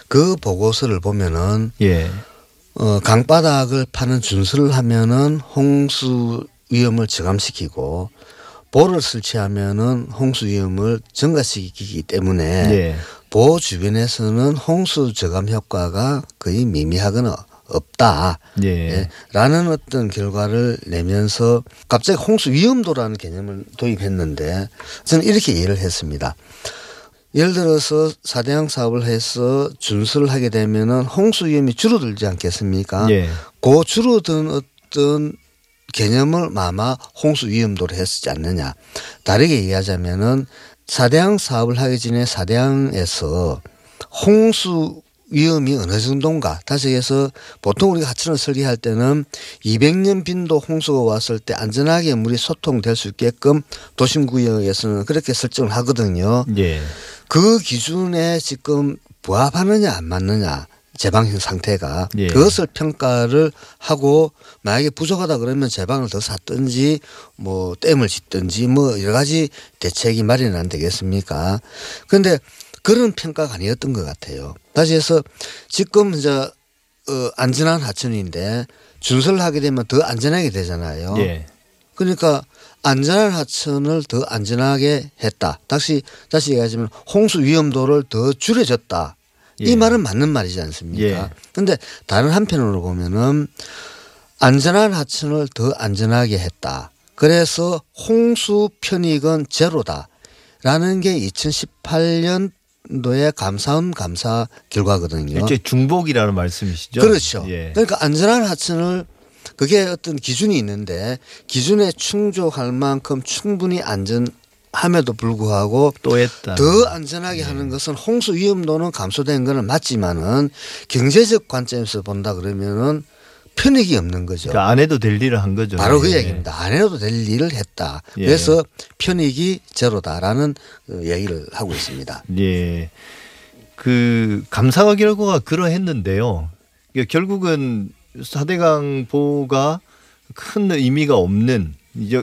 그 보고서를 보면은 예. 어, 강바닥을 파는 준수를 하면은 홍수 위험을 저감시키고 보를 설치하면은 홍수 위험을 증가시키기 때문에 예. 보호 주변에서는 홍수 저감 효과가 거의 미미하거나 없다. 예. 예, 라는 어떤 결과를 내면서 갑자기 홍수 위험도라는 개념을 도입했는데 저는 이렇게 이해를 했습니다. 예를 들어서 사대강 사업을 해서 준수를 하게 되면은 홍수 위험이 줄어들지 않겠습니까? 예. 그 줄어든 어떤 개념을 아마 홍수 위험도로 했지 않느냐. 다르게 얘기하자면은 사대강 사업을 하기 전에 사대강에서 홍수 위험이 어느 정도인가. 다시 해서 보통 우리가 하천을 설계할 때는 200년 빈도 홍수가 왔을 때 안전하게 물이 소통될 수 있게끔 도심구역에서는 그렇게 설정을 하거든요. 예. 그 기준에 지금 부합하느냐 안 맞느냐 제방 상태가 예. 그것을 평가를 하고 만약에 부족하다 그러면 제방을 더 샀든지 뭐 댐을 짓든지 뭐 여러 가지 대책이 마련이 안 되겠습니까? 그런데 그런 평가가 아니었던 것 같아요. 다시 해서 지금 이제 어 안전한 하천인데 준설을 하게 되면 더 안전하게 되잖아요. 예. 그러니까 안전한 하천을 더 안전하게 했다. 다시 다시 얘기하자면 홍수 위험도를 더 줄여줬다. 예. 이 말은 맞는 말이지 않습니까? 예. 그런데 다른 한편으로 보면은 안전한 하천을 더 안전하게 했다. 그래서 홍수 편익은 제로다라는 게 2018년 도에 감사원 감사 결과거든요. 일제 중복이라는 말씀이시죠? 그렇죠. 예. 그러니까 안전한 하천을 그게 어떤 기준이 있는데 기준에 충족할 만큼 충분히 안전 함에도 불구하고 또 했다. 더 안전하게 하는 것은 홍수 위험도는 감소된 거는 맞지만은 경제적 관점에서 본다 그러면은 편익이 없는 거죠. 그러니까 안 해도 될 일을 한 거죠. 바로 그 예. 얘기입니다. 안 해도 될 일을 했다. 예. 그래서 편익이 제로다라는 어, 얘기를 하고 있습니다. 예. 그 감사가 결과가 그러했는데요. 이게 결국은 사대강 보가 큰 의미가 없는 이제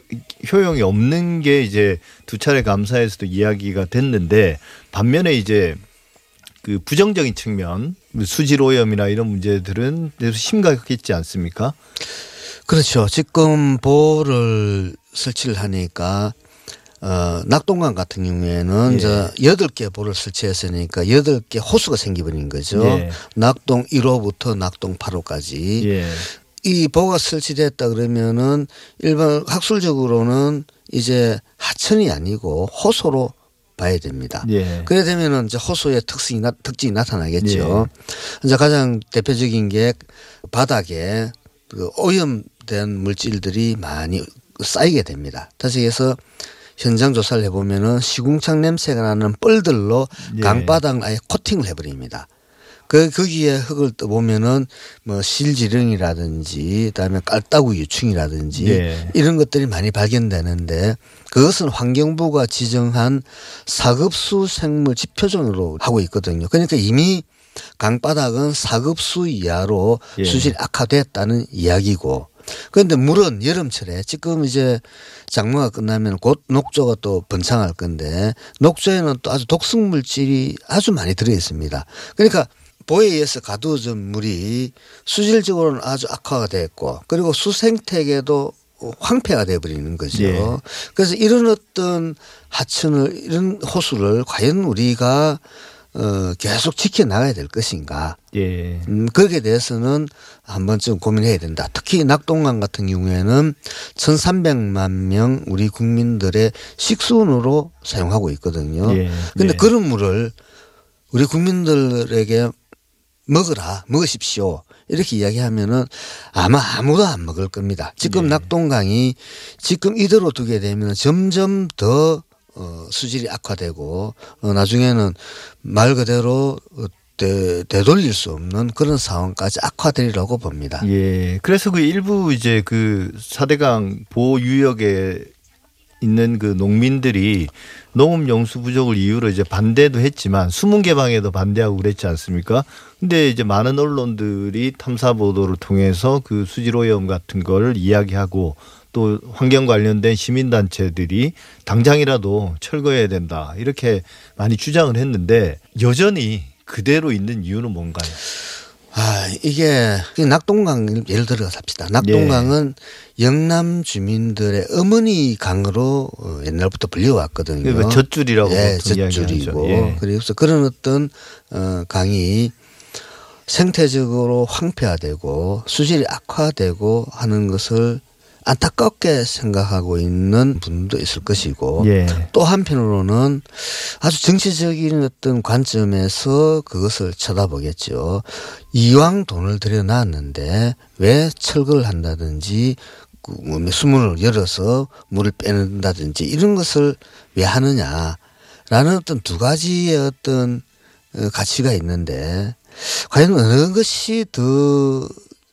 효용이 없는 게 이제 두 차례 감사에서도 이야기가 됐는데 반면에 이제 그 부정적인 측면 수질 오염이나 이런 문제들은 심각했지 않습니까? 그렇죠. 지금 보를 설치를 하니까 어, 낙동강 같은 경우에는 예. 이제 여덟 개 보를 설치했으니까 여덟 개 호수가 생기버린 거죠. 예. 낙동 1호부터 낙동 8호까지. 예. 이 보가 설치됐다 그러면은 일반 학술적으로는 이제 하천이 아니고 호소로 봐야 됩니다. 예. 그래 되면은 이제 호소의 특성이 나, 특징이 나타나겠죠. 이제 가장 대표적인 게 바닥에 그 오염된 물질들이 많이 쌓이게 됩니다. 다시 해서 현장 조사를 해보면은 시궁창 냄새가 나는 뻘들로 예. 강바닥을 아예 코팅을 해버립니다. 그 거기에 흙을 떠 보면은 뭐 실지렁이라든지 그다음에 깔따구 유충이라든지 예. 이런 것들이 많이 발견되는데 그것은 환경부가 지정한 사급수 생물 지표종으로 하고 있거든요. 그러니까 이미 강바닥은 사급수 이하로 예. 수질이 악화됐다는 이야기고 그런데 물은 여름철에 지금 이제 장마가 끝나면 곧 녹조가 또 번창할 건데 녹조에는 또 아주 독성 물질이 아주 많이 들어 있습니다. 그러니까 보에 의해서 가두어진 물이 수질적으로는 아주 악화가 됐고 그리고 수생태계도 황폐가 돼버리는 거죠. 예. 그래서 이런 어떤 하천을 이런 호수를 과연 우리가 어, 계속 지켜나가야 될 것인가. 예. 음, 거기에 대해서는 한 번쯤 고민해야 된다. 특히 낙동강 같은 경우에는 1,300만 명 우리 국민들의 식수원으로 사용하고 있거든요. 예. 그런데 예. 그런 물을 우리 국민들에게 먹으라, 먹으십시오. 이렇게 이야기하면은 아마 아무도 안 먹을 겁니다. 지금 예. 낙동강이 지금 이대로 두게 되면 점점 더 어, 수질이 악화되고 어, 나중에는 말 그대로 어, 되, 되돌릴 수 없는 그런 상황까지 악화되리라고 봅니다. 예. 그래서 그 일부 이제 그 사대강 보유역에 있는 그 농민들이 농업 용수 부족을 이유로 이제 반대도 했지만 수문 개방에도 반대하고 그랬지 않습니까? 근데 이제 많은 언론들이 탐사 보도를 통해서 그 수질 오염 같은 걸 이야기하고 또 환경 관련된 시민 단체들이 당장이라도 철거해야 된다. 이렇게 많이 주장을 했는데 여전히 그대로 있는 이유는 뭔가요? 아, 이게 그 낙동강 예를 들어 삽시다. 낙동강은 예. 영남 주민들의 어머니 강으로 어, 옛날부터 불려왔거든요. 그러니까 젖줄이라고 예, 젖줄이고. 예. 그래서 그런 어떤 어 강이 생태적으로 황폐화되고 수질이 악화되고 하는 것을 안타깝게 생각하고 있는 분도 있을 것이고 예. 또 한편으로는 아주 정치적인 어떤 관점에서 그것을 쳐다보겠죠. 이왕 돈을 들여놨는데 왜 철거를 한다든지 그뭐 수문을 열어서 물을 빼낸다든지 이런 것을 왜 하느냐라는 어떤 두 가지의 어떤 어, 가치가 있는데 과연 어느 것이 더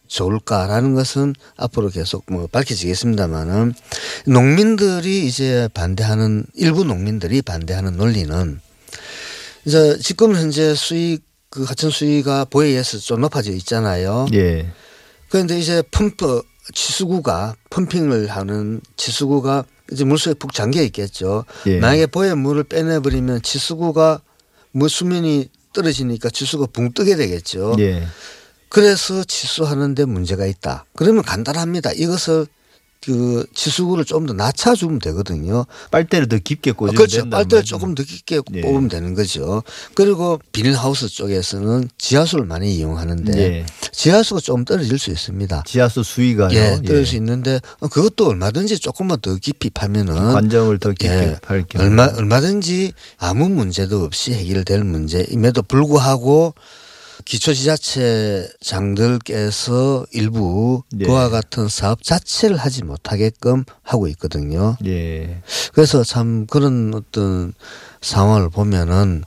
좋을까라는 것은 앞으로 계속 뭐 밝혀지겠습니다만은 농민들이 이제 반대하는 일부 농민들이 반대하는 논리는 이제 지금 현재 수익 그 하천 수위가 보에 의해서 좀 높아져 있잖아요. 예. 그런데 이제 펌프 치수구가 펌핑을 하는 치수구가 이제 물속에 푹 잠겨 있겠죠. 예. 만약에 보에 물을 빼내버리면 치수구가 뭐 수면이 떨어지니까 치수가 붕 뜨게 되겠죠. 예. 그래서 치수하는데 문제가 있다. 그러면 간단합니다. 이것을 그 치수구를 좀 더 낮춰주면 되거든요. 빨대를 더 깊게 꽂으면 그렇죠. 빨대를 말이죠. 조금 더 깊게 예. 뽑으면 되는 거죠. 그리고 비닐하우스 쪽에서는 지하수를 많이 이용하는데 예. 지하수가 좀 떨어질 수 있습니다. 지하수 수위가요. 예, 떨어질 예. 수 있는데 그것도 얼마든지 조금만 더 깊이 파면은 관정을 더 깊게 예, 팔. 얼마 얼마든지 아무 문제도 없이 해결될 문제임에도 불구하고 기초지자체장들께서 일부 예. 그와 같은 사업 자체를 하지 못하게끔 하고 있거든요. 예. 그래서 참 그런 어떤 상황을 보면은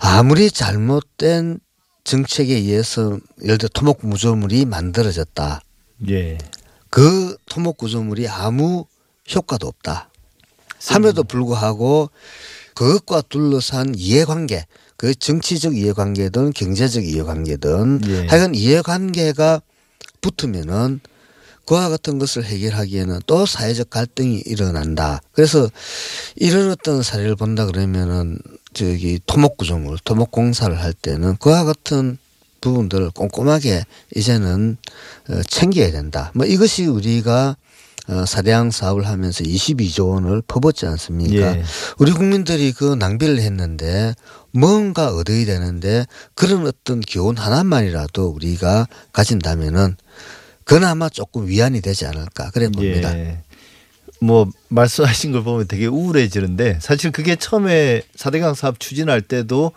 아무리 잘못된 정책에 의해서 예를 들어 토목 구조물이 만들어졌다. 예. 그 토목 구조물이 아무 효과도 없다. 함에도 불구하고 그것과 둘러싼 이해관계, 그 정치적 이해관계든 경제적 이해관계든 예. 하여간 이해관계가 붙으면은 그와 같은 것을 해결하기에는 또 사회적 갈등이 일어난다. 그래서 이런 어떤 사례를 본다 그러면은 저기 토목 구조물, 토목 공사를 할 때는 그와 같은 부분들을 꼼꼼하게 이제는 어, 챙겨야 된다. 뭐 이것이 우리가 어, 사대양 사업을 하면서 22조 원을 퍼붓지 않습니까? 예. 우리 국민들이 그 낭비를 했는데 뭔가 얻어야 되는데 그런 어떤 교훈 하나만이라도 우리가 가진다면은 그나마 조금 위안이 되지 않을까 그래 봅니다. 예. 뭐 말씀하신 걸 보면 되게 우울해지는데 사실 그게 처음에 사대강 사업 추진할 때도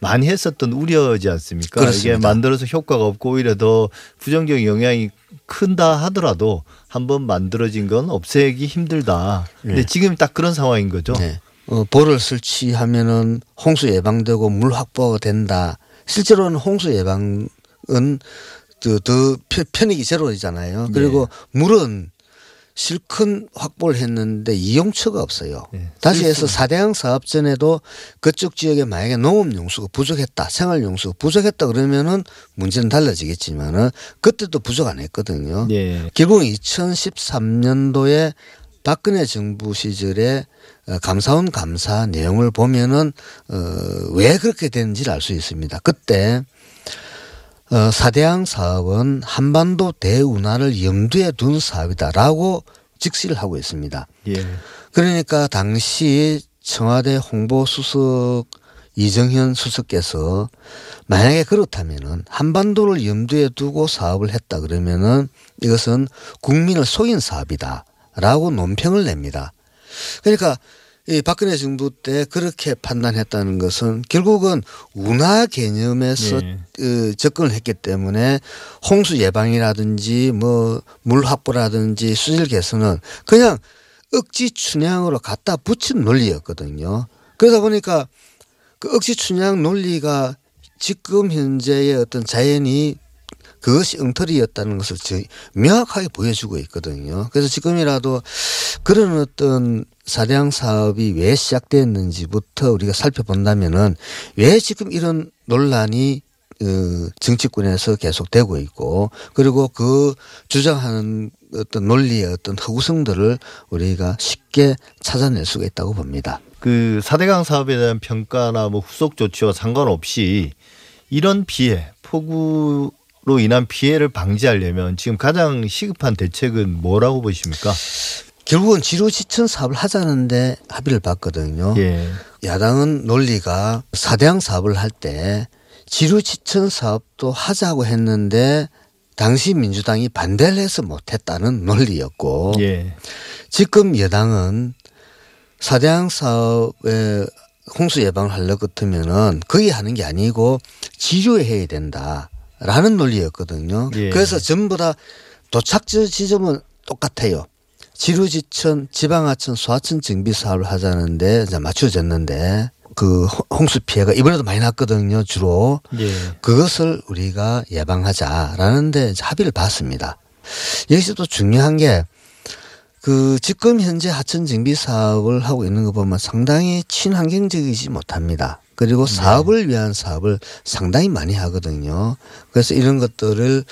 많이 했었던 우려지 않습니까? 그렇습니다. 이게 만들어서 효과가 없고 오히려 더 부정적 영향이 큰다 하더라도 한번 만들어진 건 없애기 힘들다. 근데 네. 지금 딱 그런 상황인 거죠. 네. 어, 볼을 설치하면은 홍수 예방되고 물 확보가 된다. 실제로는 홍수 예방은 더, 더 편- 편익이 제로이잖아요. 그리고 물은 실컷 확보를 했는데 이용처가 없어요. 네. 다시 해서 사대강 사업 전에도 그쪽 지역에 만약에 농업 용수가 부족했다, 생활 용수가 부족했다 그러면은 문제는 달라지겠지만은 그때도 부족 안 했거든요. 예. 결국 2013년도에 박근혜 정부 시절에 어, 감사원 감사 내용을 보면은 어, 왜 그렇게 됐는지를 알 수 있습니다. 그때 어, 사대양 사업은 한반도 대운하를 염두에 둔 사업이다라고 직시를 하고 있습니다. 예. 그러니까 당시 청와대 홍보수석 이정현 수석께서 만약에 그렇다면은 한반도를 염두에 두고 사업을 했다 그러면은 이것은 국민을 속인 사업이다라고 논평을 냅니다. 그러니까 이 박근혜 정부 때 그렇게 판단했다는 것은 결국은 운하 개념에서 네. 어, 접근을 했기 때문에 홍수 예방이라든지 뭐 물 확보라든지 수질 개선은 그냥 억지 춘향으로 갖다 붙인 논리였거든요. 그러다 보니까 그 억지 춘향 논리가 지금 현재의 어떤 자연이 그것이 엉터리였다는 것을 명확하게 보여주고 있거든요. 그래서 지금이라도 그런 어떤 사대양 사업이 왜 시작됐는지부터 우리가 살펴본다면은 왜 지금 이런 논란이 어, 정치권에서 계속되고 있고 그리고 그 주장하는 어떤 논리의 어떤 허구성들을 우리가 쉽게 찾아낼 수가 있다고 봅니다. 그 사대강 사업에 대한 평가나 뭐 후속 조치와 상관없이 이런 피해, 폭우 로 인한 피해를 방지하려면 지금 가장 시급한 대책은 뭐라고 보십니까? 결국은 지루지천 사업을 하자는데 합의를 봤거든요. 예. 야당은 논리가 사대양 사업을 할 때 지루지천 사업도 하자고 했는데 당시 민주당이 반대를 해서 못했다는 논리였고 예. 지금 여당은 사대강 사업에 홍수 예방을 하려 같으면은 거의 하는 게 아니고 지류해야 된다 라는 논리였거든요. 예. 그래서 전부 다 도착지 지점은 똑같아요. 지류지천, 지방하천, 소하천 정비 사업을 하자는데 이제 맞춰졌는데 그 홍- 홍수 피해가 이번에도 많이 났거든요. 주로 예. 그것을 우리가 예방하자라는데 합의를 봤습니다. 여기서 또 중요한 게 그 지금 현재 하천 정비 사업을 하고 있는 거 보면 상당히 친환경적이지 못합니다. 그리고 사업을 위한 사업을 상당히 많이 하거든요. 그래서 이런 것들을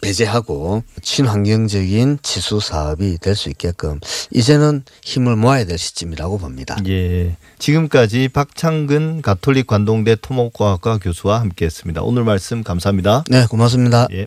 배제하고 친환경적인 지수 사업이 될 수 있게끔 이제는 힘을 모아야 될 시점이라고 봅니다. 예. 지금까지 박창근 가톨릭 관동대 토목과학과 교수와 함께했습니다. 오늘 말씀 감사합니다. 네, 고맙습니다. 예.